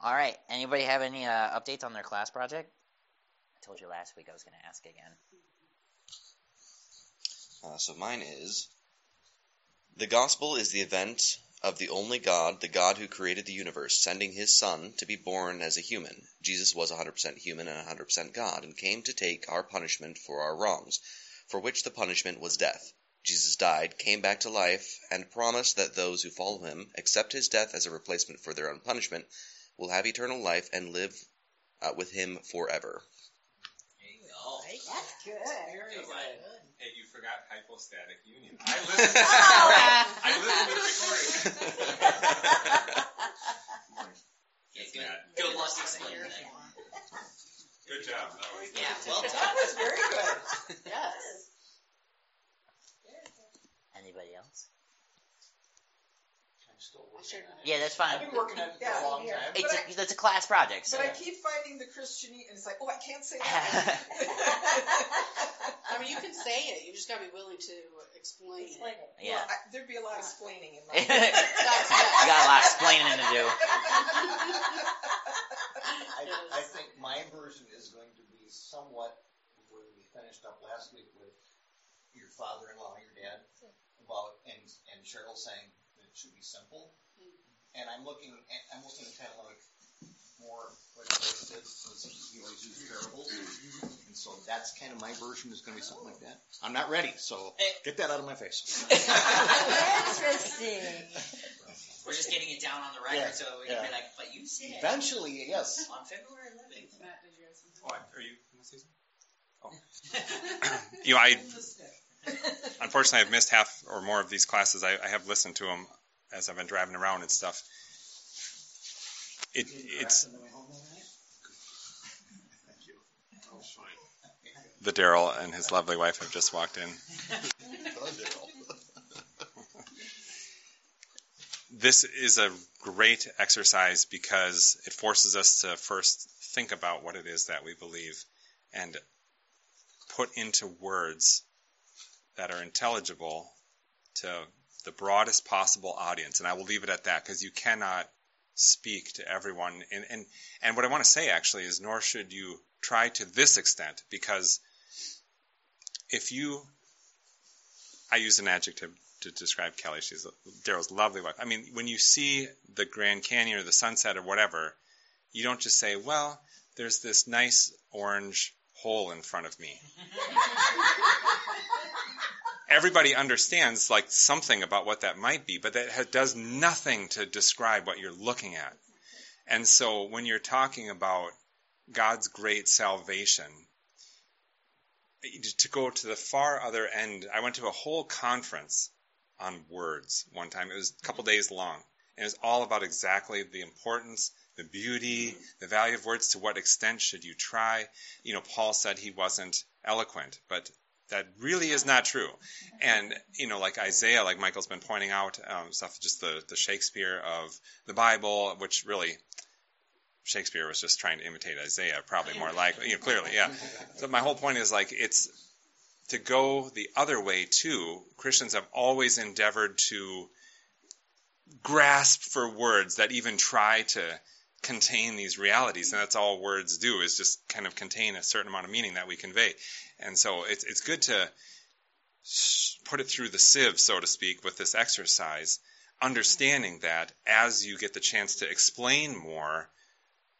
All right. Anybody have any uh, updates on their class project? I told you last week I was going to ask again. Uh, so mine is the gospel is the event of the only God, the God who created the universe, sending his Son to be born as a human. Jesus was 100% human and 100% God, and came to take our punishment for our wrongs, for which the punishment was death. Jesus died, came back to life, and promised that those who follow him, accept his death as a replacement for their own punishment, will have eternal life and live uh, with him forever. There you go. That's good. Very Good. good. Hey, you forgot hypostatic union. I listened. Oh. I listened to the recording. Yeah, good. Good luck explaining that. Good job. That was Yeah, well That was very good. Yes. Anybody else? I'm still working sure- on it. Yeah, that's fine. I've been working on it for Yeah, a long yeah. time. It's But a, it's a class project. So. But I keep finding the Christianese, and it's like, oh, I can't say that. I mean, you can say it. You just got to be willing to explain, Explain it. it. Yeah. Well, I, there'd be a lot of explaining in you got a lot of explaining to do. I, I think my version is going to be somewhat where we finished up last week with your father-in-law, your dad, about and and Cheryl saying that it should be simple. Hmm. And I'm looking, at, I'm looking kind of like more what Christ did, was he always used parables, and so that's kind of my version is going to be something like that. I'm not ready, so get that out of my face. Interesting. We're just getting it down on the record Yeah, so we can be like, but you said Eventually, yes. Oh, on February 11th. Matt, did you have something? Oh, I- are you in the season? Oh. you know, I unfortunately I've missed half or more of these classes. I, I have listened to them as I've been driving around and stuff. It it's the Daryl and his lovely wife have just walked in. This is a great exercise because it forces us to first think about what it is that we believe and put into words that are intelligible to the broadest possible audience. And I will leave it at that because you cannot speak to everyone. And, and, and what I want to say actually is, nor should you try to this extent because if you, I use an adjective to describe Kelly. She's Daryl's lovely wife. I mean, when you see the Grand Canyon or the sunset or whatever, you don't just say, well, there's this nice orange hole in front of me. Everybody understands like something about what that might be, but that does nothing to describe what you're looking at. And so when you're talking about God's great salvation, to go to the far other end, I went to a whole conference on words one time. It was a couple days long. And it was all about exactly the importance, the beauty, the value of words, to what extent should you try. You know, Paul said he wasn't eloquent, but that really is not true. And, you know, like Isaiah, like Michael's been pointing out, um, stuff, just the, the Shakespeare of the Bible, which really, Shakespeare was just trying to imitate Isaiah, probably more likely, you know, clearly, yeah. So my whole point is like, it's, to go the other way too, Christians have always endeavored to grasp for words that even try to contain these realities, and that's all words do is just kind of contain a certain amount of meaning that we convey. And so it's it's good to put it through the sieve, so to speak, with this exercise, understanding that as you get the chance to explain more,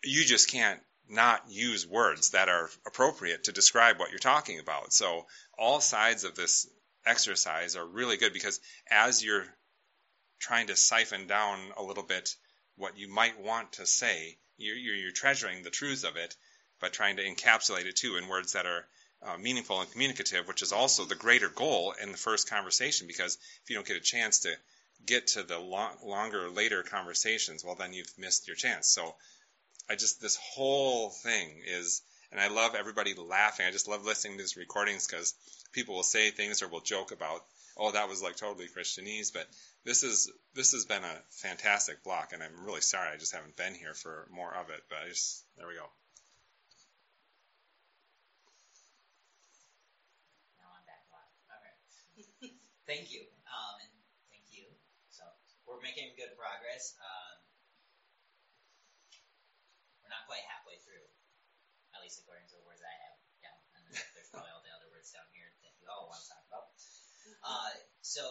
you just can't not use words that are appropriate to describe what you're talking about. So all sides of this exercise are really good because as you're trying to siphon down a little bit what you might want to say, you're, you're, you're treasuring the truths of it, but trying to encapsulate it too in words that are uh, meaningful and communicative, which is also the greater goal in the first conversation. Because if you don't get a chance to get to the long, longer, later conversations, well, then you've missed your chance. So I just this whole thing is, and I love everybody laughing. I just love listening to these recordings because people will say things or will joke about, oh, that was like totally Christianese, but this is this has been a fantastic block, and I'm really sorry I just haven't been here for more of it. But I just there we go. Now I'm back live. All right. Thank you. Um, and thank you. So we're making good progress. Um, we're not quite halfway through, at least according to the words I have down. And there's probably all the other words down here that you all want to talk about. Uh, so,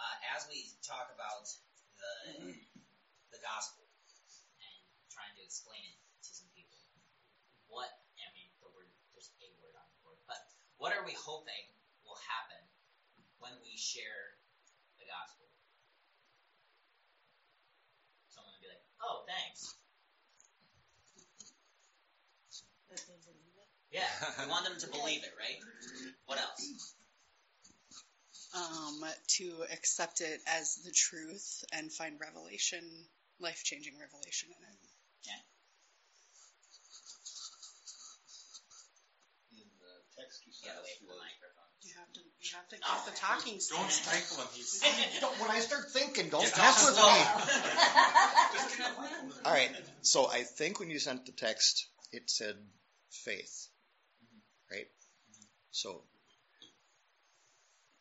uh, as we talk about the the gospel and trying to explain it to some people, what I mean, the word there's a word on the board, but what are we hoping will happen when we share the gospel? Someone would be like, "Oh, thanks." Yeah, we want them to believe it, right? What else? um, to accept it as the truth and find revelation, life changing revelation in it. In the text you Yeah, sent us wait for the was- microphone. You have to, you have to get the talking Don't stick. stifle him. He's Don't, when I start thinking, don't Just mess with me. just get a All right. So I think when you sent the text, it said faith, right? So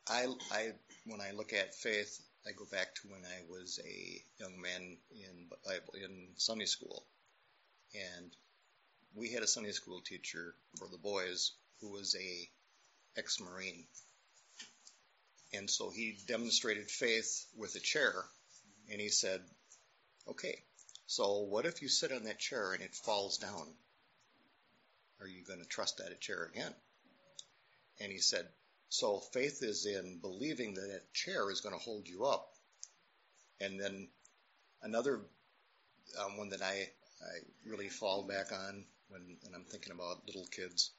I, I, when I look at faith, I go back to when I was a young man in Bible in Sunday school, and we had a Sunday school teacher for the boys who was a ex-marine, and so he demonstrated faith with a chair, and he said, "Okay, so what if you sit on that chair and it falls down? Are you going to trust that chair again? And he said, so faith is in believing that that chair is going to hold you up. And then another um, one that I, I really fall back on when, when I'm thinking about little kids,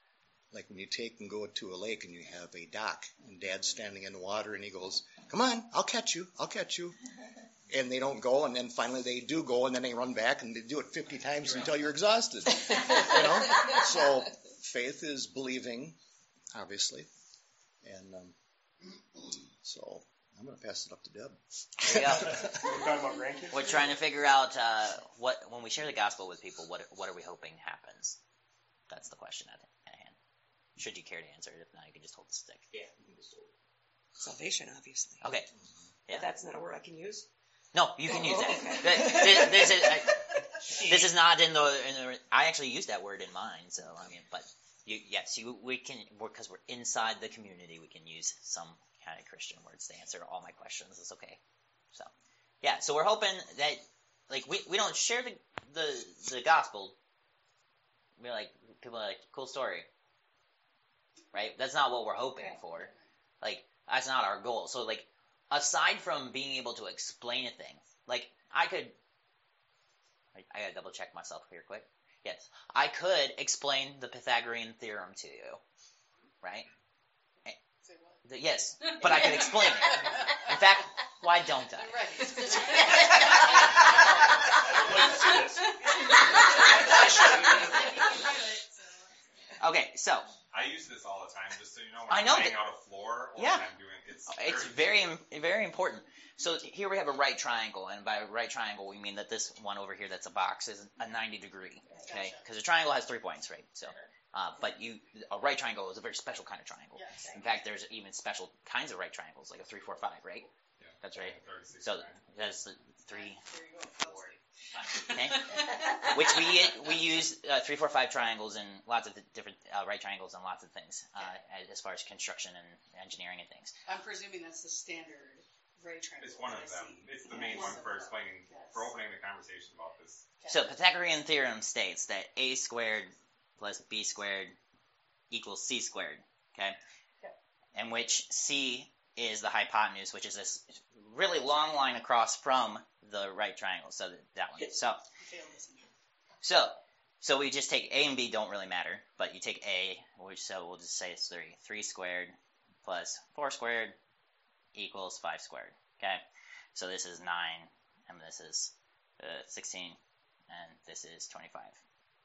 like when you take and go to a lake and you have a dock and dad's standing in the water and he goes, come on, I'll catch you, I'll catch you and they don't go, and then finally they do go, and then they run back, and they do it 50 times until you're exhausted. you know, so faith is believing, obviously, and um, so I'm going to pass it up to Deb. There you go. We're talking about grandkids? We're trying to figure out uh, what when we share the gospel with people, what what are we hoping happens? That's the question I at hand. Should you care to answer it? If not, you can just hold the stick. Yeah, salvation, obviously. Okay. Yeah. But that's not a word I can use. No, you can oh, use Oh, that. okay. Th- This, is I, this is not in the, in the. I actually used that word in mine, so I mean, but you, yes, you we can because we're inside the community. We can use some kind of Christian words to answer all my questions. It's okay. So yeah, so we're hoping that like we, we don't share the the the gospel. We're like people are like cool story, right? That's not what we're hoping for. Like that's not our goal. So like aside from being able to explain a thing, like I could, I, I gotta double check myself here quick. Yes, I could explain the Pythagorean theorem to you, right? The- yes, but I could explain it. In fact, why don't I? Right. Okay, so I use this all the time, just so you know. When I I'm know laying that- out a floor or Yeah. when I'm doing it's. it's very im- very important. So here we have a right triangle, and by right triangle we mean that this one over here that's a box is a 90 degree, okay? Gotcha. Because a triangle has three points, right? So, uh, but you a right triangle is a very special kind of triangle. Yes. In fact, there's even special kinds of right triangles, like a three, four, five, right? Yeah. That's right. 36 So nine. that's the three, There you go. Okay? Which we we use uh, three, four, five triangles and lots of th- different uh, right triangles and lots of things uh, as far as construction and engineering and things. I'm presuming that's the standard right triangle. It's one of I them. see. It's the main Yes. one for explaining, for opening the conversation about this. So Pythagorean theorem states that a squared plus b squared equals c squared. Okay, in which c is the hypotenuse, which is this really long line across from the right triangle. So that, one. So so so we just take a and b don't really matter, but you take a, which so we'll just say it's three. Three squared plus four squared equals five squared. Okay, so this is nine, and this is uh, sixteen, and this is twenty-five.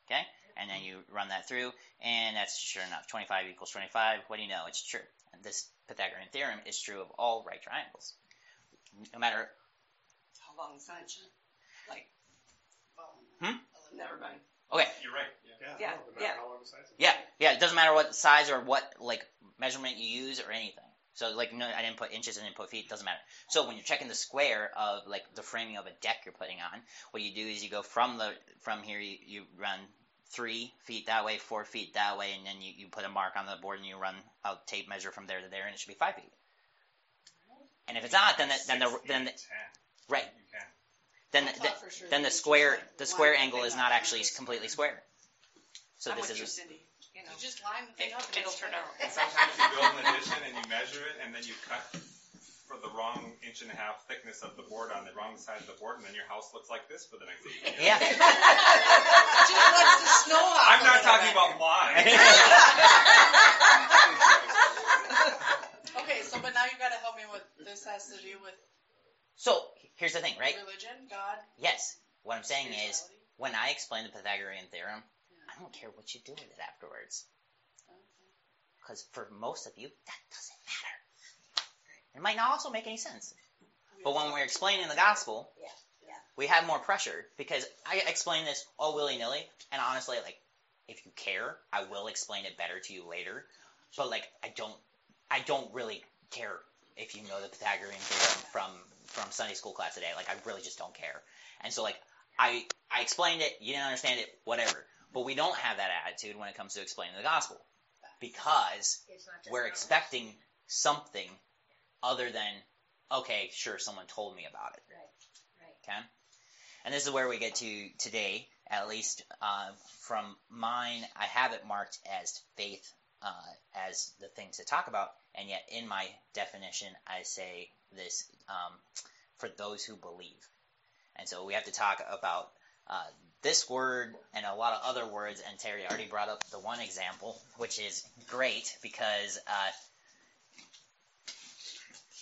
Okay, and then you run that through, and that's sure enough. Twenty-five equals twenty-five. What do you know? It's true. And this Pythagorean theorem is true of all right triangles, no matter How long is that? Like, Well, Hmm? never mind. Okay, You're right. Yeah. Yeah, Yeah, no, no matter yeah. how long the size. Yeah, yeah. It doesn't matter what size or what like measurement you use or anything. So like, no, I didn't put inches and didn't put feet. Doesn't matter. So when you're checking the square of like the framing of a deck you're putting on, what you do is you go from the from here you, you run three feet that way, four feet that way, and then you, you put a mark on the board and you run a tape measure from there to there, and it should be five feet. And if it's not, then the, then the then the, right then I the, sure then the square like, the square angle is not actually completely square. So I'm this with you, is Cindy. You know, You just line the thing it, up and it'll turn out. And sometimes you build an addition and you measure it, and then you cut for the wrong inch and a half thickness of the board on the wrong side of the board, and then your house looks like this for the next eight years. yeah. Just lets the snow off. I'm a not little talking about mine. Okay, so but now you got to help me with this has to do with so here's the thing, right? religion, God, Yes. What I'm saying is when I explain the Pythagorean theorem, I don't care what you do with it afterwards. Because for most of you, that doesn't matter. It might not also make any sense. But when we're explaining the gospel, Yeah, yeah. we have more pressure because I explain this all willy nilly, and honestly, like, if you care, I will explain it better to you later. But like, I don't, I don't really care if you know the Pythagorean theorem from from Sunday school class today. Like, I really just don't care. And so, like, I I explained it, you didn't understand it, whatever. But we don't have that attitude when it comes to explaining the gospel because It's not just we're knowledge. expecting something other than okay, sure, someone told me about it. Right, right. Okay, and this is where we get to today. At least uh, from mine, I have it marked as faith uh, as the thing to talk about, and yet in my definition, I say this um, for those who believe. And so we have to talk about uh, this word and a lot of other words. And Terry already brought up the one example, which is great because uh,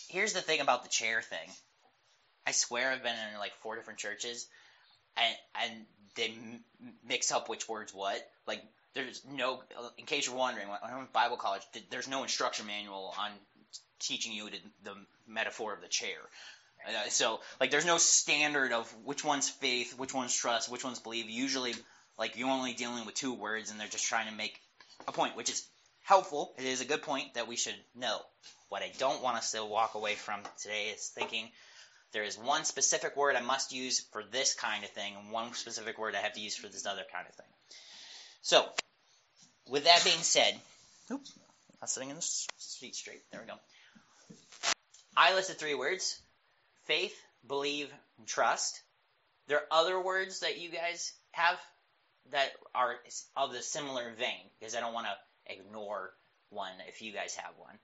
here's the thing about the chair thing. I swear I've been in like four different churches, and and they mix up which words what. Like there's no, in case you're wondering, when I'm in Bible college, there's no instruction manual on teaching you the metaphor of the chair. Uh, so like there's no standard of which one's faith, which one's trust, which one's believe. Usually like you're only dealing with two words and they're just trying to make a point, which is helpful. It is a good point that we should know. What I don't want us to walk away from today is thinking there is one specific word I must use for this kind of thing and one specific word I have to use for this other kind of thing. So, with that being said, oops, not sitting in the seat straight. There we go. I listed three words faith, believe, and trust. There are other words that you guys have that are of the similar vein because I don't want to ignore one if you guys have one.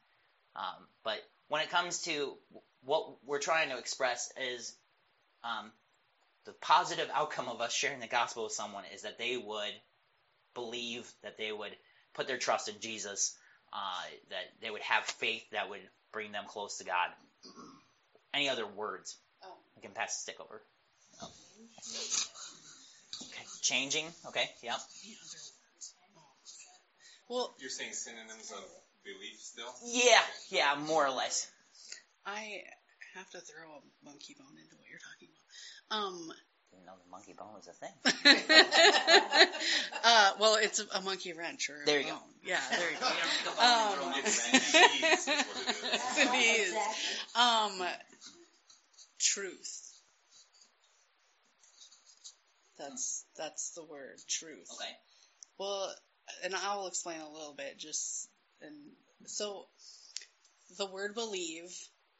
Um, but when it comes to what we're trying to express is um, the positive outcome of us sharing the gospel with someone is that they would believe, that they would put their trust in Jesus, uh, that they would have faith that would bring them close to God. Any other words? Oh. I can pass the stick over. Oh. Okay. Changing. Okay. Yep. Well, You're saying synonyms of belief still? Yeah. Yeah. More or less. I have to throw a monkey bone into what you're talking about. Um, Didn't know the monkey bone was a thing. uh, well, it's a, a monkey wrench or a There you go. Yeah, there you go. Um, It's Chinese, is what it is. It is. Um, truth. That's that's the word, truth. Okay. Well, and I'll explain a little bit. Just and so, the word believe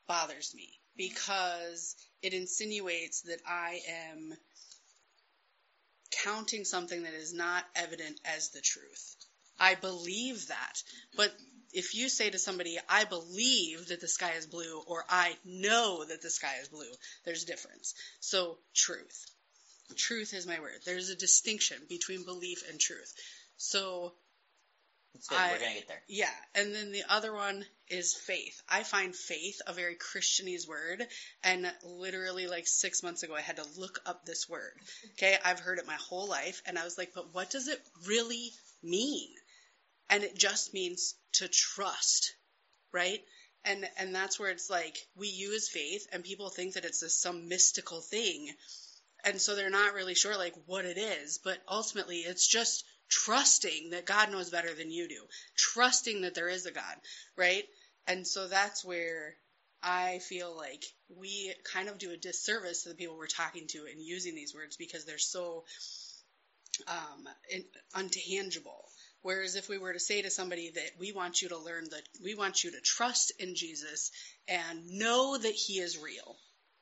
bothers me because it insinuates that I am counting something that is not evident as the truth. I believe that, but if you say to somebody, I believe that the sky is blue, or I know that the sky is blue, there's a difference. So, truth. Truth is my word. There's a distinction between belief and truth. So, good. I- We're gonna get there. yeah, and then the other one is faith. I find faith a very Christianese word, and literally like six months ago, I had to look up this word. Okay, I've heard it my whole life, and I was like, but what does it really mean? And it just means to trust, right? And and that's where it's like we use faith, and people think that it's this some mystical thing, and so they're not really sure like what it is. But ultimately, it's just trusting that God knows better than you do, trusting that there is a God, right? And so that's where I feel like we kind of do a disservice to the people we're talking to and using these words because they're so um, untangible. Whereas if we were to say to somebody that we want you to learn that we want you to trust in Jesus and know that He is real,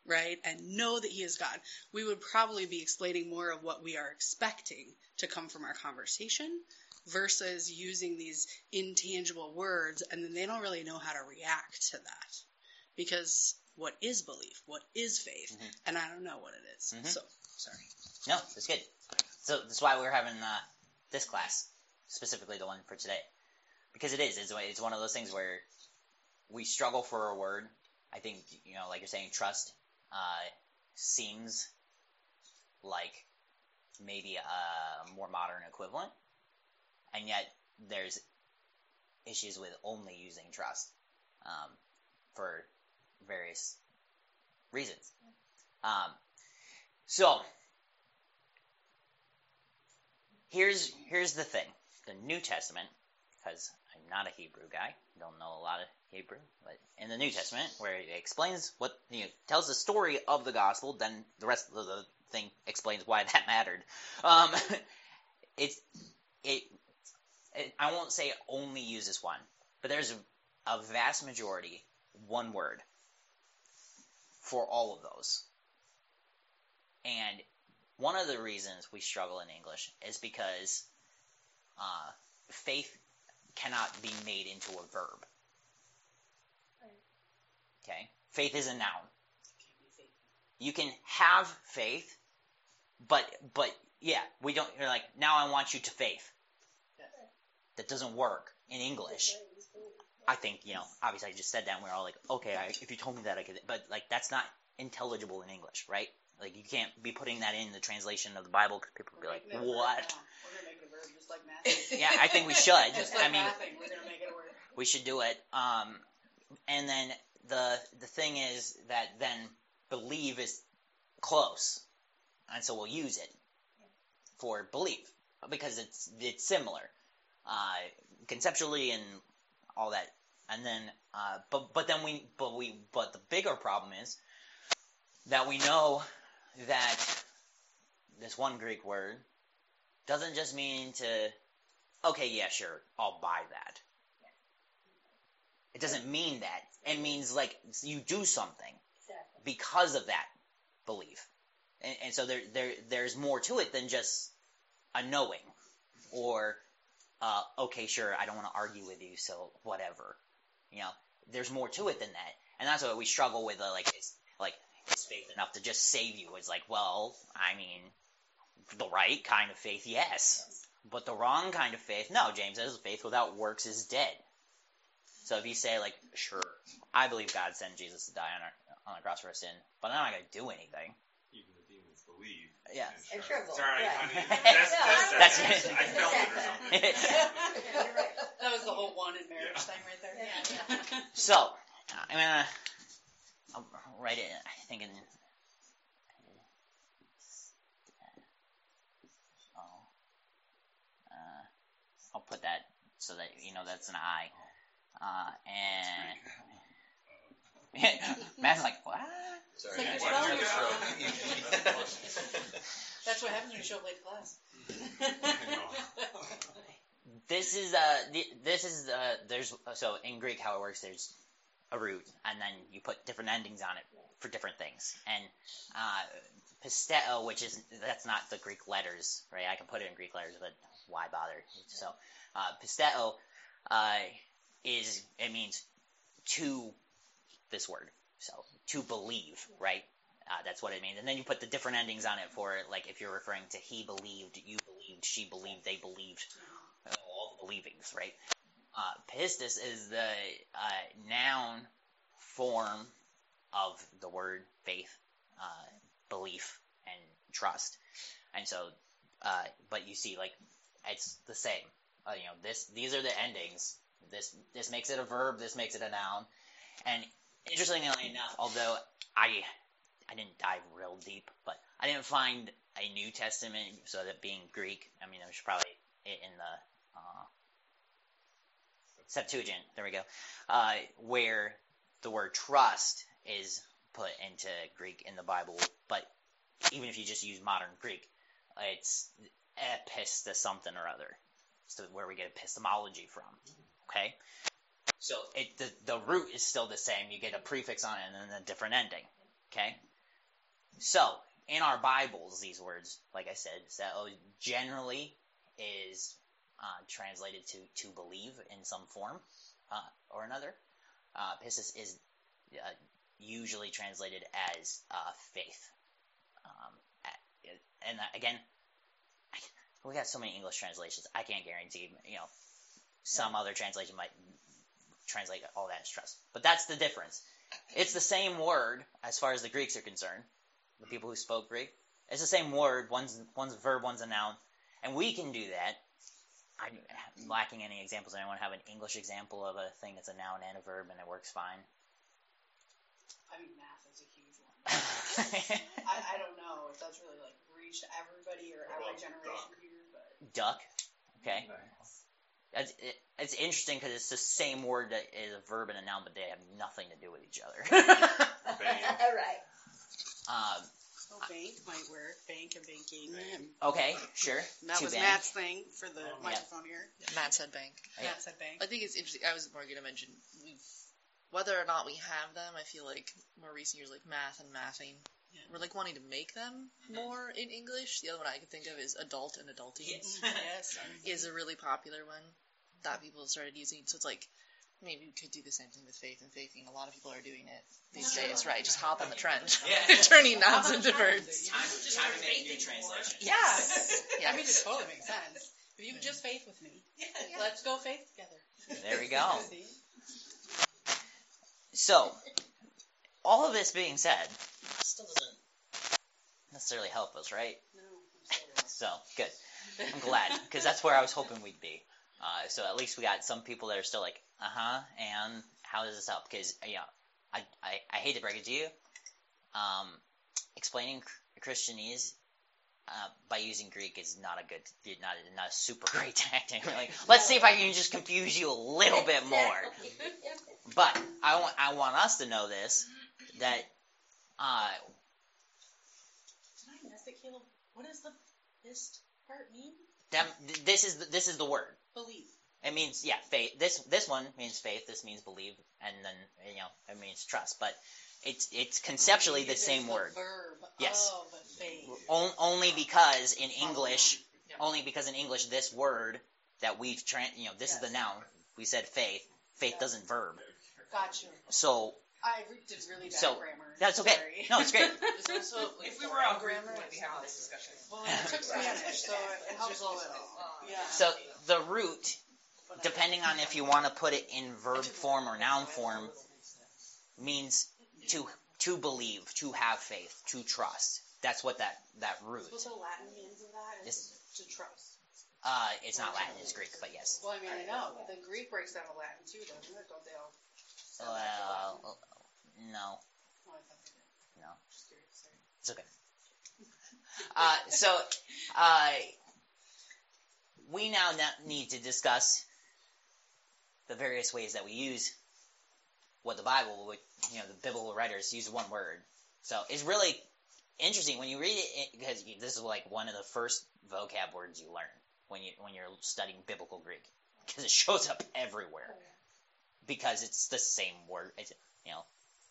right, and know that He is God, we would probably be explaining more of what we are expecting to come from our conversation versus using these intangible words and then they don't really know how to react to that because what is belief what is faith Mhm. and i don't know what it is. Mhm. so sorry No, that's good. So that's why we're having uh, this class, specifically the one for today, because it is. It's, it's one of those things where we struggle for a word. I think you know, like you're saying, trust uh, seems like maybe a more modern equivalent, and yet there's issues with only using trust um, for various reasons. Um, so here's here's the thing: the New Testament, because I'm not a Hebrew guy, don't know a lot of Hebrew, but in the New Testament, where it explains what you know, tells the story of the gospel, then the rest of the thing explains why that mattered. Um, it's it, it. I won't say only uses one, but there's a, a vast majority one word for all of those. And one of the reasons we struggle in English is because uh, faith cannot be made into a verb. Okay? Faith is a noun. You can have faith, but but yeah, we don't. You're like now. I want you to faith. That doesn't work in English. I think you know. Obviously, I just said that, and we're all like, okay, I, if you told me that, I could. But like, that's not intelligible in English, right? Like, you can't be putting that in the translation of the Bible because people would be like, what? We're gonna make a verb just like. Yeah, I think we should. Like I mean, we're gonna make it a word. we should do it. Um, and then the the thing is that then believe is close, and so we'll use it for believe because it's it's similar uh, conceptually and all that. And then, uh, but but then we but we but the bigger problem is that we know that this one Greek word doesn't just mean to okay, yeah, sure, I'll buy that. It doesn't mean that. It means like you do something because of that belief, and, and so there there there's more to it than just a knowing or uh, okay, sure, I don't want to argue with you, so whatever. You know, there's more to it than that, and that's what we struggle with. Uh, like, is like is faith enough to just save you? It's like, well, I mean, the right kind of faith, yes. But the wrong kind of faith, no, James says faith without works is dead. So if you say like, sure, I believe God sent Jesus to die on, our, on the cross for our sin, but I'm not going to do anything. Even the demons believe. Yeah. And tremble, Sorry, right. honey. That's, that's, That's that's, it. I felt it or something. You're right. That was the whole one in marriage Yeah. thing right there. Yeah, so I'm gonna I'll write it. I think in. Oh. Uh, I'll put that so that you know that's an I. Uh, and Matt's like, what? Sorry, It's like guys. you're Why you spelling throw- That's what happens when you show up late to class. This is uh this is uh there's so in Greek how it works there's a root and then you put different endings on it for different things and uh pisteo which is that's not the Greek letters right I can put it in Greek letters but why bother so uh pisteo uh is it means to this word so to believe right uh, that's what it means and then you put the different endings on it for like if you're referring to he believed you believed she believed they believed uh, all the believings, right? Uh, pistis is the uh, noun form of the word faith, uh, belief, and trust. And so, uh, but you see, like, it's the same. Uh, you know, this these are the endings. This this makes it a verb. This makes it a noun. And interestingly enough, although I I didn't dive real deep, but I didn't find a New Testament, so that being Greek, I mean, there's probably it in the uh, Septuagint, there we go, uh, where the word trust is put into Greek in the Bible. But even if you just use modern Greek, it's epista something or other. So where we get epistemology from. Okay? So it the, the root is still the same. You get a prefix on it and then a different ending. Okay? So in our Bibles, these words, like I said, so generally is uh, translated to to believe in some form uh, or another. Uh, pistis is uh, usually translated as uh, faith. Um, and again, we got so many English translations. I can't guarantee. You know, some other translation might translate all that as trust, but that's the difference. It's the same word as far as the Greeks are concerned. The people who spoke Greek, it's the same word. One's one's a verb, one's a noun, and we can do that. I'm lacking any examples. Anyone have an English example of a thing that's a noun and a verb and it works fine? I mean, math is a huge one. I, I don't know if that's really like reached everybody or every generation here, but Duck. Okay. That's, it, it's interesting because it's the same word that is a verb and a noun, but they have nothing to do with each other. All right. um, So bank might work. Bank and banking. And okay, sure. that Two was bank. Matt's thing for the microphone here. Matt said bank. Yeah. Matt said bank. I think it's interesting. I was more going to mention we've whether or not we have them. I feel like more recent years, like math and mathing, Yeah. We're like wanting to make them mm-hmm. more in English. The other one I can think of is adult and adulting. Yes. yes. Is a really popular one that people started using. So it's like maybe we could do the same thing with faith and faithing. A lot of people are doing it these days, right? Just hop on the trend, Yeah. turning nouns into verbs. Time, time to make a new translation. Yeah. Yeah. I mean, it totally makes sense. If you mm-hmm. just faith with me, let's go faith together. There we go. So, all of this being said, Still doesn't. necessarily help us, right? No, So, good. I'm glad, because that's where I was hoping we'd be. Uh, so at least we got some people that are still like, uh huh, and how does this help? Because, you know, I, I, I hate to break it to you, um, explaining Christianese uh, by using Greek is not a good, not a, not a super great tactic. Like, let's see if I can just confuse you a little bit more. But I want, I want us to know this, that uh, Did I miss it, Caleb? What does the fist part mean? them, th- this is the, this is the word. Believe. It means yeah, faith. This this one means faith. This means believe, and then you know it means trust. But it's it's conceptually the same word. Verb. Yes. Oh, faith. On, only because in English, only because in English this word that we've tran you know this is the noun. We said faith. Faith doesn't verb. Gotcha. So I did really bad So, grammar. that's okay. Sorry. No, it's great. Also, like, If we were on grammar, grammar, we'd be having this discussion. well, I took Spanish, so it, it helps a little. Yeah. so the root, depending on if you want to put it in verb form or noun form, means to to believe, to have faith, to trust. That's what that that root. What's the Latin means of that? To trust. Uh, it's not Latin, it's Greek, but yes. Well, I mean, I know. The Greek breaks down to Latin too, doesn't it? Don't they all? Well, no, no. It's okay. Uh, so, uh, we now need to discuss the various ways that we use what the Bible, you know, the biblical writers use one word. So it's really interesting when you read it because this is like one of the first vocab words you learn when you when you're studying biblical Greek because it shows up everywhere because it's the same word. It's, you know,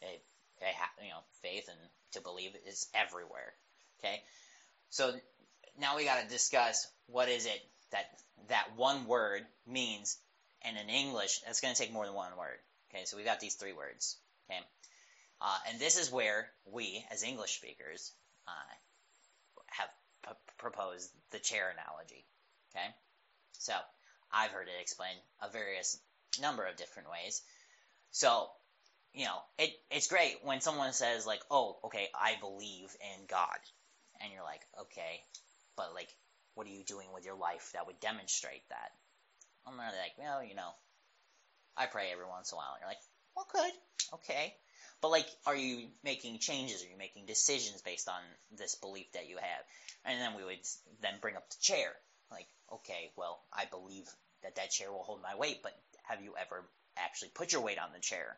it, it ha- you know, faith and to believe is everywhere. Okay, so now we got to discuss what is it that that one word means, and in English, that's going to take more than one word. Okay, so we got these three words. Okay, uh, and this is where we, as English speakers, uh, have p- proposed the chair analogy. Okay, so I've heard it explained a various number of different ways. So you know, it it's great when someone says like, "Oh, okay, I believe in God," and you're like, "Okay, but like, what are you doing with your life that would demonstrate that?" I'm really like, "Well, you know, I pray every once in a while." And you're like, "Well, good, okay." But like, are you making changes? Are you making decisions based on this belief that you have? And then we would then bring up the chair. Like, okay, well, I believe that that chair will hold my weight, but have you ever actually put your weight on the chair?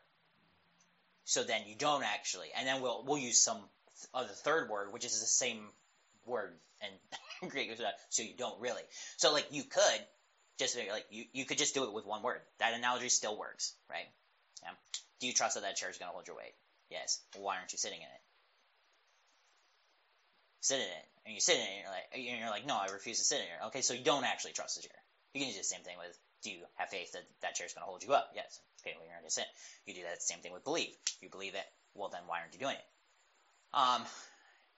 So then you don't actually, and then we'll we'll use some th- other third word, which is the same word, and Greek, so you don't really. So like you could just like you, you could just do it with one word. That analogy still works, right? Yeah. Do you trust that that chair is going to hold your weight? Yes. Well, why aren't you sitting in it? Sit in it, and you sit in it, and you're like, and you're like, no, I refuse to sit in here. Okay, so you don't actually trust the chair. You can do the same thing with, do you have faith that that chair is going to hold you up? Yes. Okay, well, you're going to. You do that same thing with believe. You believe it. Well, then why aren't you doing it? Um,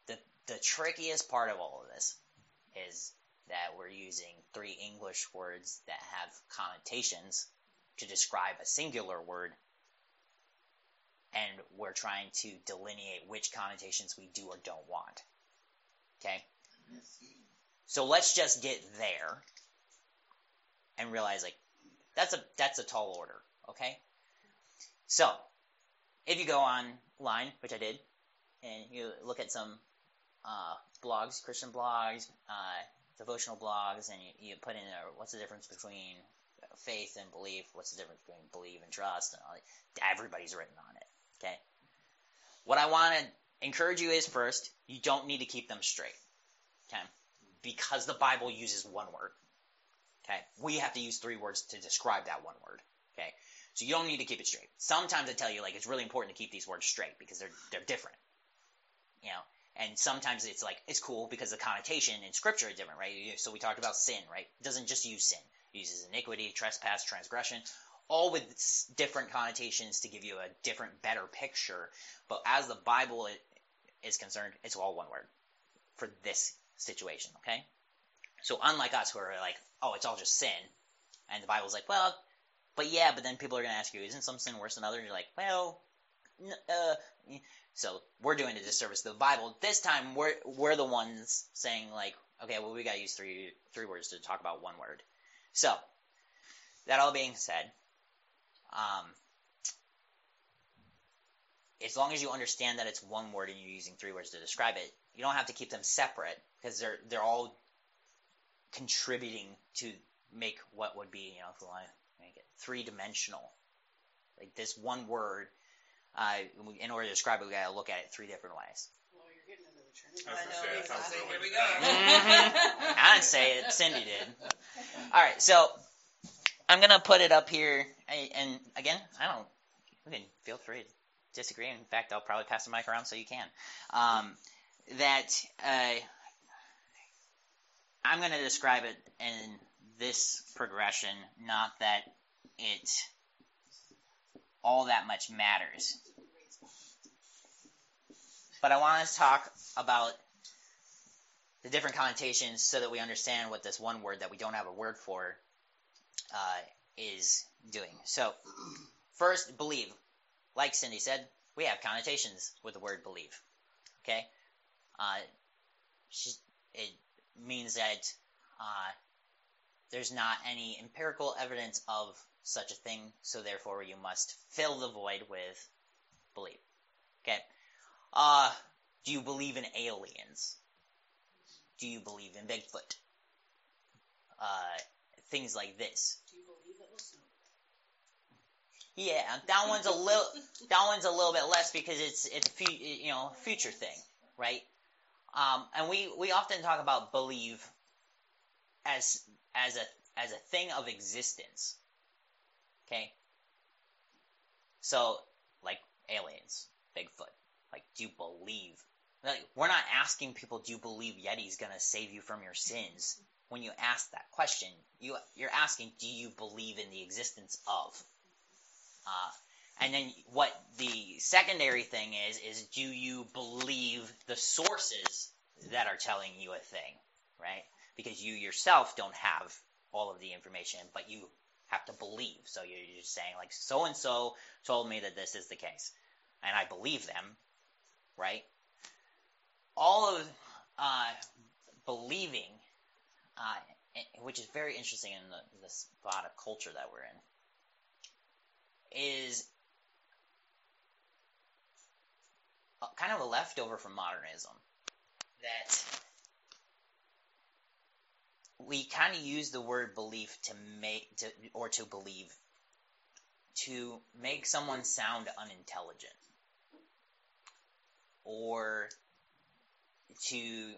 the the trickiest part of all of this is that we're using three English words that have connotations to describe a singular word, and we're trying to delineate which connotations we do or don't want. Okay? So let's just get there and realize like that's a that's a tall order, okay? So, if you go online, which I did, and you look at some uh, blogs, Christian blogs, uh, devotional blogs, and you, you put in what's the difference between faith and belief, what's the difference between believe and trust, and all that. everybody's written on it. Okay. What I want to encourage you is first, you don't need to keep them straight. Okay. Because the Bible uses one word. Okay. We have to use three words to describe that one word. Okay. So you don't need to keep it straight. Sometimes I tell you like it's really important to keep these words straight because they're they're different. You know, and sometimes it's like it's cool because the connotation in scripture is different, right? So we talked about sin, right? It doesn't just use sin. It uses iniquity, trespass, transgression, all with different connotations to give you a different, better picture. But as the Bible is concerned, it's all one word for this situation, okay? So unlike us who are like, oh, it's all just sin, and the Bible's like, well, but yeah, but then people are going to ask you, isn't some sin worse than others? You're like, well, uh, so we're doing a disservice to the Bible. This time we're we're the ones saying like, okay, well we got to use three three words to talk about one word. So that all being said, um, as long as you understand that it's one word and you're using three words to describe it, you don't have to keep them separate because they're they're all contributing to make what would be, you know, if we want to make it three dimensional. Like this one word uh, in order to describe it, we got to look at it three different ways. Well, you're getting into the Trinity. I know, say, exactly. sounds Here we really go. I didn't say it. Cindy did. All right, so I'm gonna put it up here, and again, I don't. You can feel free to disagree. In fact, I'll probably pass the mic around so you can. Um, that uh, I'm gonna describe it in this progression, not that it all that much matters. But I want to talk about the different connotations so that we understand what this one word that we don't have a word for uh, is doing. So, first, believe. Like Cindy said, we have connotations with the word believe. Okay? Uh, she, it means that uh, there's not any empirical evidence of such a thing, so therefore you must fill the void with belief. Okay? Uh, do you believe in aliens? Do you believe in Bigfoot? Uh, things like this. Do you believe it will snow? Yeah, that one's a little that one's a little bit less because it's it's you know future thing, right? Um, and we we often talk about believe as as a as a thing of existence. Okay. So like aliens, Bigfoot. Like, do you believe? Like, we're not asking people, do you believe Yeti's gonna save you from your sins? When you ask that question, you you're asking, do you believe in the existence of? Uh, and then what the secondary thing is is do you believe the sources that are telling you a thing, right? Because you yourself don't have all of the information, but you have to believe. So you're just saying like so and so told me that this is the case, and I believe them, right? All of uh, believing, uh, which is very interesting in the, the spot of culture that we're in, is a- kind of a leftover from modernism. That we kind of use the word belief to make to or to believe to make someone sound unintelligent or to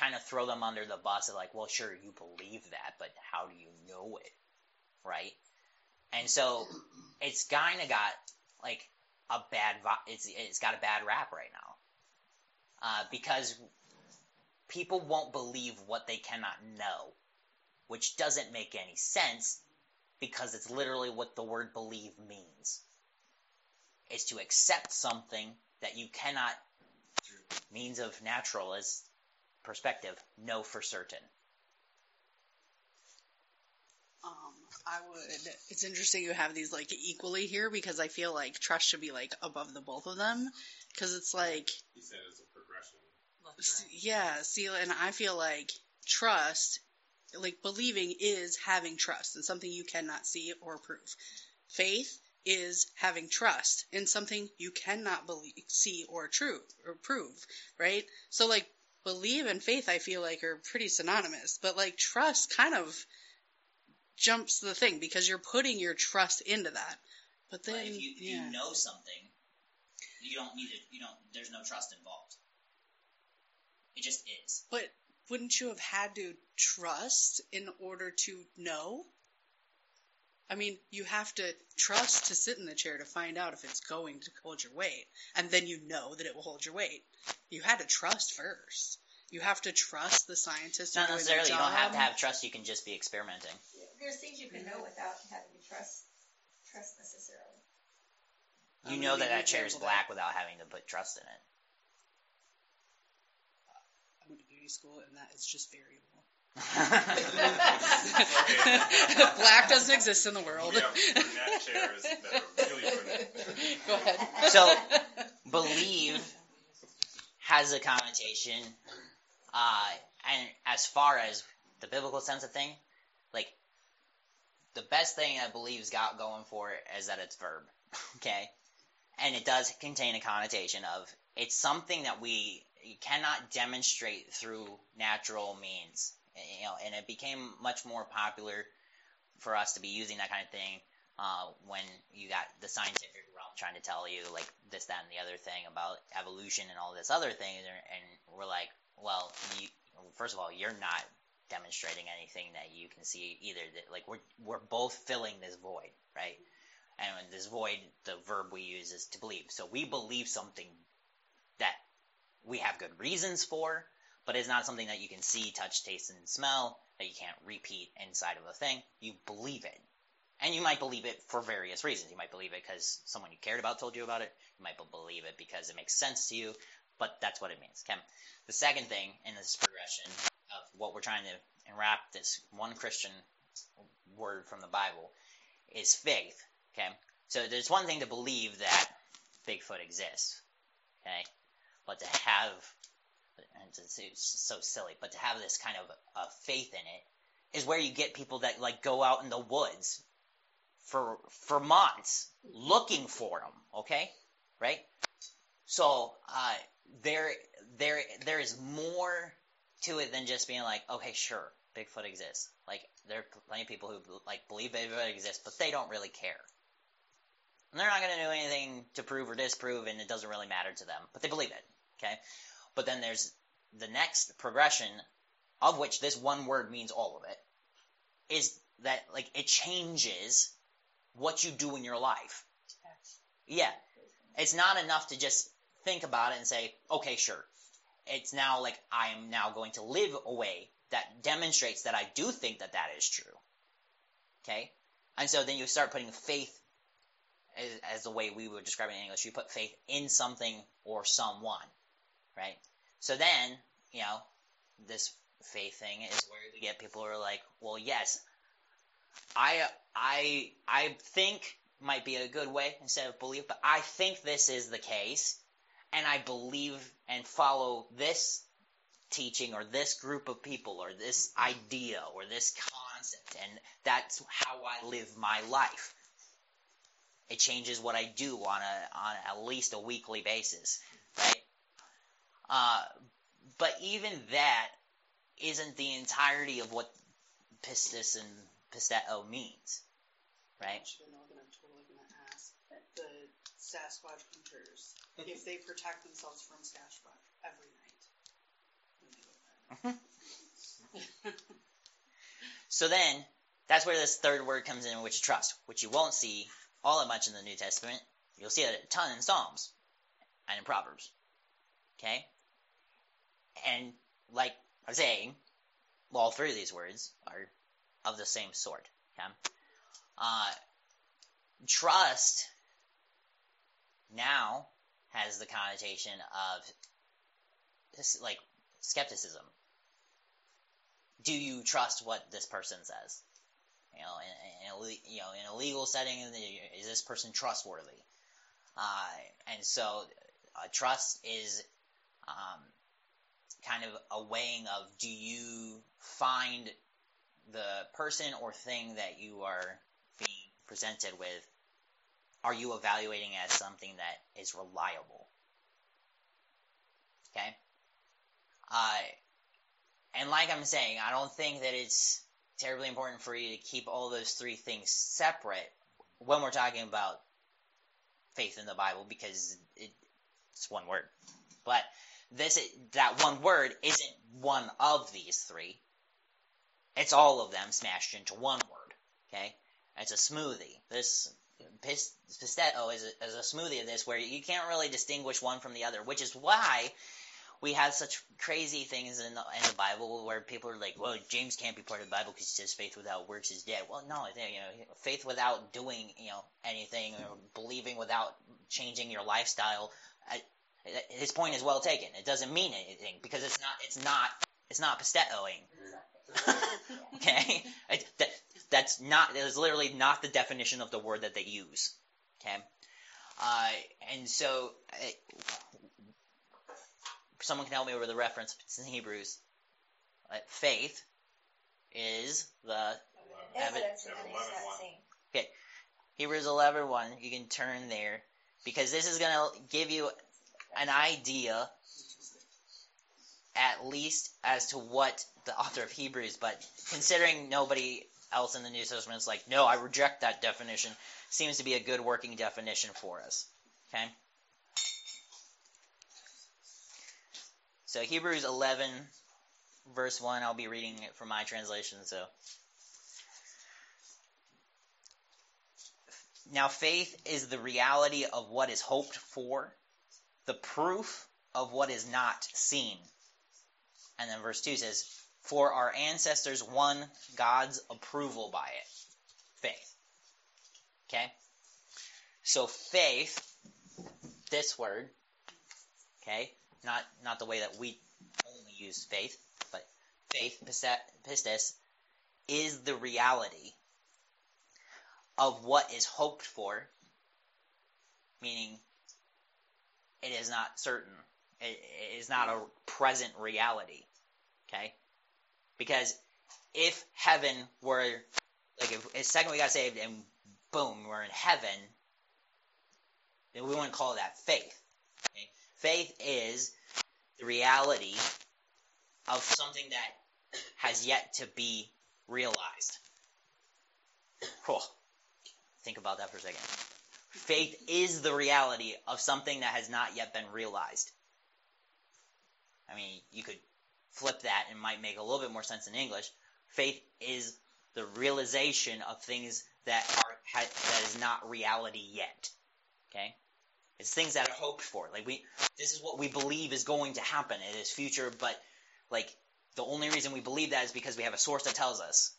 kind of throw them under the bus of like, well, sure, you believe that, but how do you know it, right? And so it's kind of got like a bad it's it's got a bad rap right now uh, because people won't believe what they cannot know, which doesn't make any sense because it's literally what the word believe means. Is to accept something that you cannot, through means of naturalist perspective, know for certain. Um, I would. It's interesting you have these like equally here because I feel like trust should be like above the both of them because it's like. He said it's a progression. Yeah, see, and I feel like trust, like believing, is having trust in something you cannot see or prove. Faith is having trust in something you cannot believe, see or true or prove, right? So like believe and faith, I feel like are pretty synonymous, but like trust kind of jumps the thing because you're putting your trust into that. But then, if you, if yeah. you know something, you don't need it. You don't. There's no trust involved. It just is. But wouldn't you have had to trust in order to know? I mean, you have to trust to sit in the chair to find out if it's going to hold your weight, and then you know that it will hold your weight. You had to trust first. You have to trust the are Not necessarily. You don't have to have trust. You can just be experimenting. There's things you can know without having to trust trust necessarily. You know that that chair is black without having to put trust in it. I went to beauty school, and that is just variable. Black doesn't exist in the world. We have brunette chairs that really. Go ahead. So, believe has a connotation, uh, and as far as the biblical sense of thing, like the best thing that believe's got going for it is that it's verb, okay, and it does contain a connotation of it's something that we cannot demonstrate through natural means, you know, and it became much more popular for us to be using that kind of thing uh, when you got the scientific realm trying to tell you like this, that, and the other thing about evolution and all this other thing, and and we're like, well, you, first of all, you're not demonstrating anything that you can see either. That like we're we're both filling this void, right? And this void, the verb we use is to believe. So we believe something that we have good reasons for, but it's not something that you can see, touch, taste, and smell that you can't repeat inside of a thing. You believe it. And you might believe it for various reasons. You might believe it because someone you cared about told you about it. You might believe it because it makes sense to you, but that's what it means. Okay. The second thing in this progression what we're trying to enwrap this one Christian word from the Bible is faith. Okay. So there's one thing to believe that Bigfoot exists. Okay. But to have, and it's, it's so silly, but to have this kind of uh, faith in it is where you get people that like go out in the woods for for months looking for them. Okay, right? So uh, there there there is more to it than just being like, okay, sure, Bigfoot exists. Like there are plenty of people who like believe Bigfoot exists, but they don't really care. And they're not going to do anything to prove or disprove, and it doesn't really matter to them. But they believe it. Okay. But then there's the next progression, of which this one word means all of it, is that like it changes what you do in your life. Yeah. It's not enough to just think about it and say, okay, sure. It's now like I am now going to live a way that demonstrates that I do think that that is true. Okay? And so then you start putting faith as, as the way we would describe it in English. You put faith in something or someone, right? So then, you know, this faith thing is where we get people who are like, well, yes, I I I think might be a good way instead of believe, but I think this is the case, and I believe and follow this teaching or this group of people or this idea or this concept, and that's how I live my life. It changes what I do on a on at least a weekly basis, right? Uh, but even that isn't the entirety of what pistis and pisteo means, right? Actually, no, then I'm totally gonna ask the Sasquatch hunters if they protect themselves from Sasquatch every night bed. So then, that's where this third word comes in, which is trust, which you won't see all that much in the New Testament. You'll see it a ton in Psalms and in Proverbs. Okay? And like I was saying, all three of these words are of the same sort. Okay? Uh, trust now has the connotation of like skepticism. Do you trust what this person says? You know, in, in a, you know, in a legal setting, is this person trustworthy? Uh, and so, uh, trust is um, kind of a weighing of do you find the person or thing that you are being presented with, are you evaluating as something that is reliable? Okay? Uh, and like I'm saying, I don't think that it's terribly important for you to keep all those three things separate when we're talking about faith in the Bible because it, it's one word. But this that one word isn't one of these three. It's all of them smashed into one word. Okay, it's a smoothie. This pisteo is a, is a smoothie of this where you can't really distinguish one from the other, which is why we have such crazy things in the, in the Bible where people are like, well, James can't be part of the Bible because he says faith without works is dead. Well, no, you know, faith without doing, you know, anything or believing without changing your lifestyle. I, his point is well taken. It doesn't mean anything because it's not, it's not, it's not pisteoing. okay, it, that's not. That is literally not the definition of the word that they use. Okay, uh, and so someone can help me with the reference. It's in Hebrews. Uh, faith is the Evidence of things not seen. Okay, Hebrews 11 1. You can turn there because this is going to give you an idea, at least as to what the author of Hebrews. But considering nobody else in the New Testament is like, no, I reject that definition, seems to be a good working definition for us. Okay. So Hebrews 11, verse 1, I'll be reading it from my translation. So, now faith is the reality of what is hoped for, the proof of what is not seen. And then verse 2 says, For our ancestors won God's approval by it. Faith. Okay? So faith, this word, okay, not not the way that we only use faith, but faith, pistis, is the reality of what is hoped for, meaning it is not certain. It, it is not a present reality. Okay? Because if heaven were, like, if, if second we got saved and boom, we're in heaven, then we wouldn't call that faith. Okay? Faith is the reality of something that has yet to be realized. Cool. Think about that for a second. Faith is the reality of something that has not yet been realized. I mean, you could flip that and might make a little bit more sense in English. Faith is the realization of things that are that is not reality yet. Okay? It's things that are hoped for. Like we, this is what we believe is going to happen in this future, but like the only reason we believe that is because we have a source that tells us.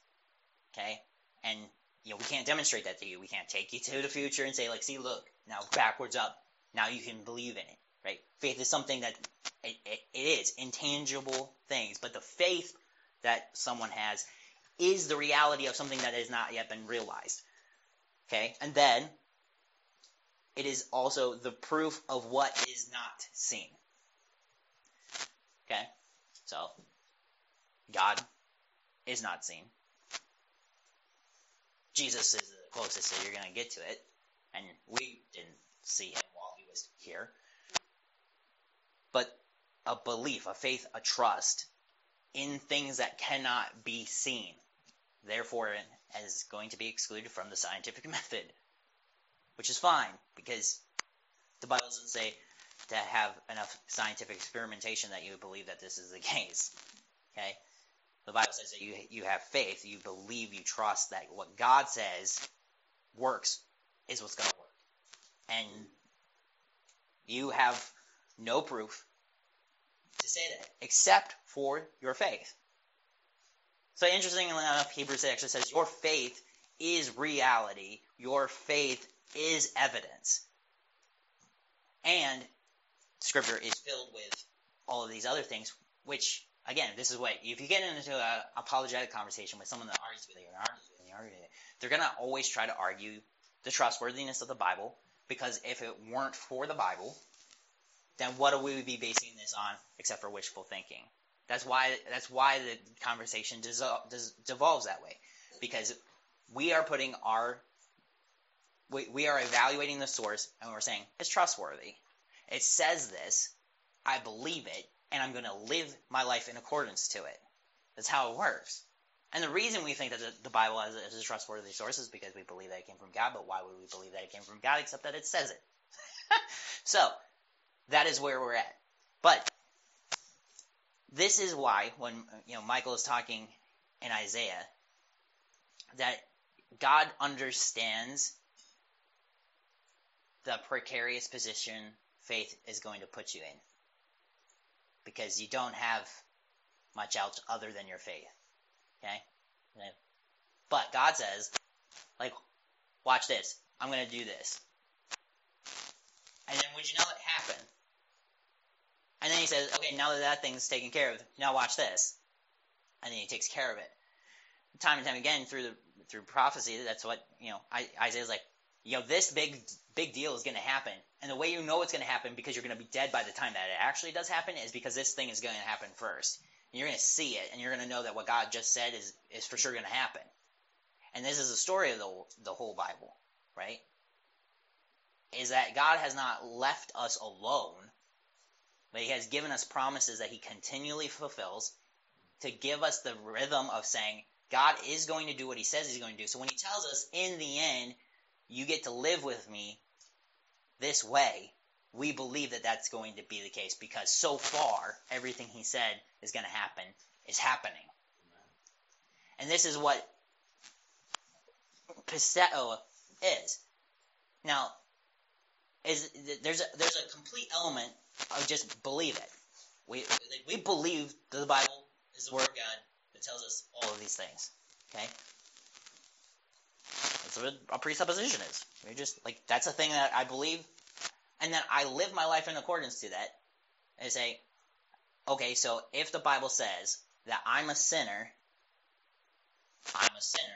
Okay, and you know we can't demonstrate that to you. We can't take you to the future and say like, see, look, now backwards up. Now you can believe in it. Right? Faith is something that it, it, it is intangible things, but the faith that someone has is the reality of something that has not yet been realized. Okay, and then it is also the proof of what is not seen. Okay? So, God is not seen. Jesus is the closest that you're going to get to it, and we didn't see him while he was here. But a belief, a faith, a trust in things that cannot be seen, therefore, it is going to be excluded from the scientific method which is fine because the Bible doesn't say to have enough scientific experimentation that you believe that this is the case. Okay? The Bible says that you you have faith, you believe, you trust that what God says works is what's going to work. And you have no proof to say that except for your faith. So interestingly enough, Hebrews actually says your faith is reality. Your faith is evidence. And Scripture is filled with all of these other things, which, again, this is what, if you get into an apologetic conversation with someone that argues with you and argues with you they're going to always try to argue the trustworthiness of the Bible, because if it weren't for the Bible, then what would we be basing this on except for wishful thinking? That's why that's why the conversation dissolve, devolves that way, because we are putting our we, we are evaluating the source and we're saying it's trustworthy. It says this, I believe it, and I'm going to live my life in accordance to it. That's how it works. And the reason we think that the, the Bible is, is a trustworthy source is because we believe that it came from God, but why would we believe that it came from God except that it says it? so, that is where we're at. But, this is why when you know Michael is talking in Isaiah, that God understands the precarious position faith is going to put you in. Because you don't have much else other than your faith. Okay? But God says, like, watch this. I'm going to do this. And then would you know it happened? And then he says, okay, now that that thing's taken care of, now watch this. And then he takes care of it. Time and time again through the through prophecy, that's what you know. Isaiah's like, you know, this big big deal is going to happen, and the way you know it's going to happen because you're going to be dead by the time that it actually does happen is because this thing is going to happen first. And you're going to see it, and you're going to know that what God just said is is for sure going to happen. And this is the story of the the whole Bible, right? Is that God has not left us alone, but He has given us promises that He continually fulfills to give us the rhythm of saying God is going to do what He says He's going to do. So when He tells us in the end you get to live with me this way, we believe that that's going to be the case because so far everything he said is going to happen is happening. And this is what pisteo is. Now, is there's a, there's a complete element of just believe it. We we believe that the Bible is the word of God that tells us all of these things. Okay, that's what a presupposition is. You're just like that's a thing that I believe, and then I live my life in accordance to that. And say, okay, so if the Bible says that I'm a sinner, I'm a sinner,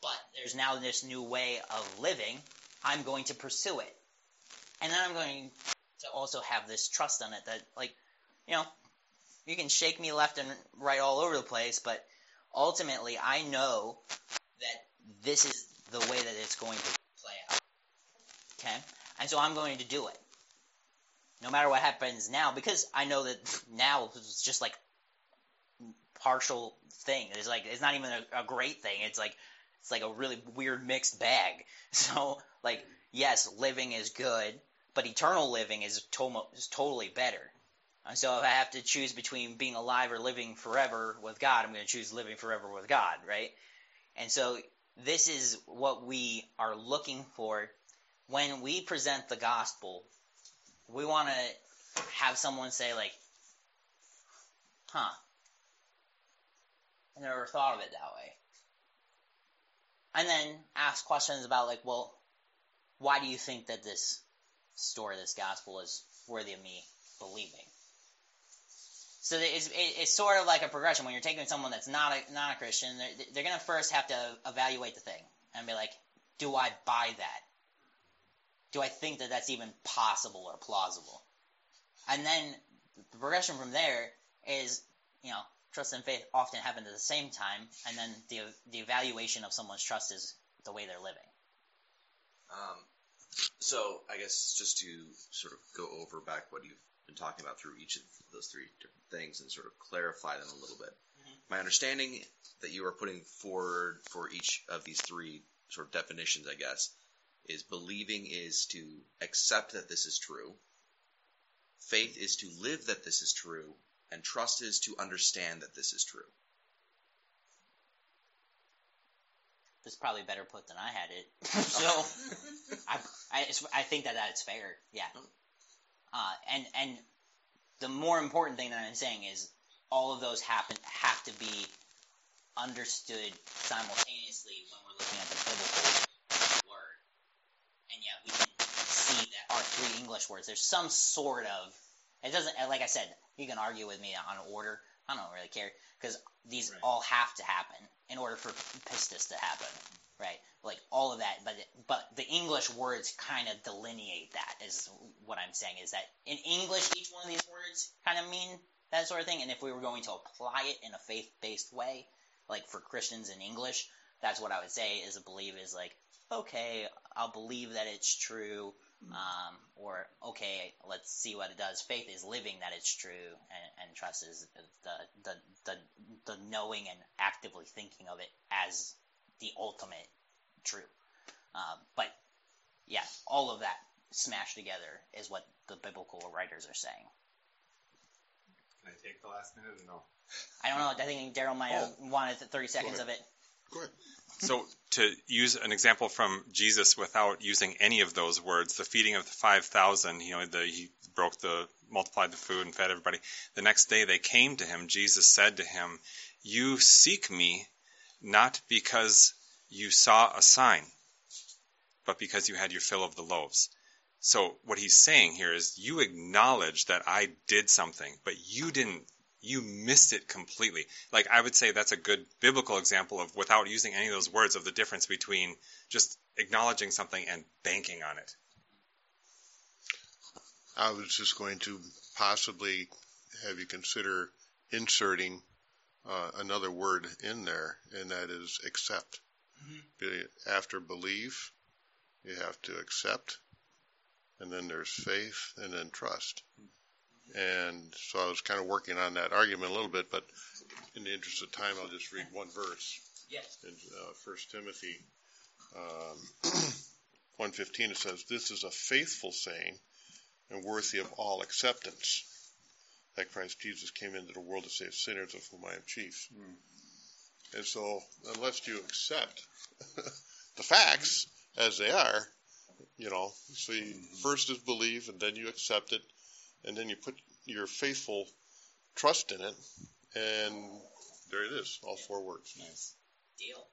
but there's now this new way of living, I'm going to pursue it. And then I'm going to also have this trust on it that, like, you know, you can shake me left and right all over the place, but ultimately I know that this is the way that it's going to play out. Okay? And so I'm going to do it. No matter what happens now, because I know that now it's just like partial thing. It's like it's not even a, a great thing. It's like it's like a really weird mixed bag. So like yes, living is good, but eternal living is, to- is totally better. And so if I have to choose between being alive or living forever with God, I'm going to choose living forever with God, right? And so this is what we are looking for when we present the gospel. We want to have someone say like, "Huh." I never thought of it that way. And then ask questions about like, well, why do you think that this story, this gospel, is worthy of me believing? So it's, it's sort of like a progression. When you're taking someone that's not a not a Christian, they're, they're going to first have to evaluate the thing and be like, do I buy that? Do I think that that's even possible or plausible? And then the progression from there is, you know, trust and faith often happen at the same time, and then the the evaluation of someone's trust is the way they're living. Um, so I guess just to sort of go over back what you've been talking about through each of those three different things and sort of clarify them a little bit. Mm-hmm. My understanding that you are putting forward for each of these three sort of definitions, I guess, is believing is to accept that this is true. Faith is to live that this is true, And trust is to understand that this is true. This is probably better put than I had it. so I, I, think that that's fair. Yeah. Uh, and and the more important thing that I'm saying is all of those happen have to be understood simultaneously when we're looking at the biblical word. And yet we can see that our three English words, there's some sort of it doesn't like I said, you can argue with me on order. I don't really care because these Right. all have to happen in order for pistis to happen, right? Like all of that, but but the English words kind of delineate that. Is what I'm saying is that in English, each one of these words kind of mean that sort of thing. And if we were going to apply it in a faith-based way, like for Christians in English, that's what I would say is a believe is like, okay, I'll believe that it's true, um, or okay, let's see what it does. Faith is living that it's true, and, and trust is the, the the the knowing and actively thinking of it as the ultimate true. Um, but yeah, all of that smashed together is what the biblical writers are saying. Can I take the last minute or no? I don't know. I think Daryl might have wanted 30 seconds of it. Go ahead. So to use an example from Jesus without using any of those words, the feeding of the five thousand, you know, the, he broke the multiplied the food and fed everybody. The next day they came to him. Jesus said to him, "You seek me not because you saw a sign, but because you had your fill of the loaves." So what he's saying here is you acknowledge that I did something, but you didn't you missed it completely. Like I would say that's a good biblical example of without using any of those words of the difference between just acknowledging something and banking on it. I was just going to possibly have you consider inserting uh, another word in there, and that is accept. Be- After believe, you have to accept, and then there's faith, and then trust. And so I was kind of working on that argument a little bit, but in the interest of time, I'll just read one verse. Yes. In uh, 1 Timothy um, 1.15, it says, This is a faithful saying and worthy of all acceptance, that Christ Jesus came into the world to save sinners, of whom I am chief. Hmm. And so, unless you accept the facts as they are, you know, so you, mm-hmm. first is believe, and then you accept it, and then you put your faithful trust in it, and there it is, all four words. Nice. Deal.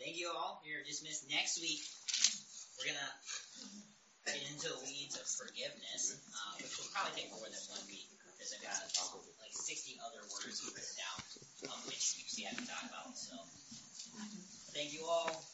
Thank you all. You're dismissed next week. We're gonna get into the weeds of forgiveness, uh, which will probably take more than one week because I've got like 60 other words written down, um, which we haven't talked about. So, thank you all.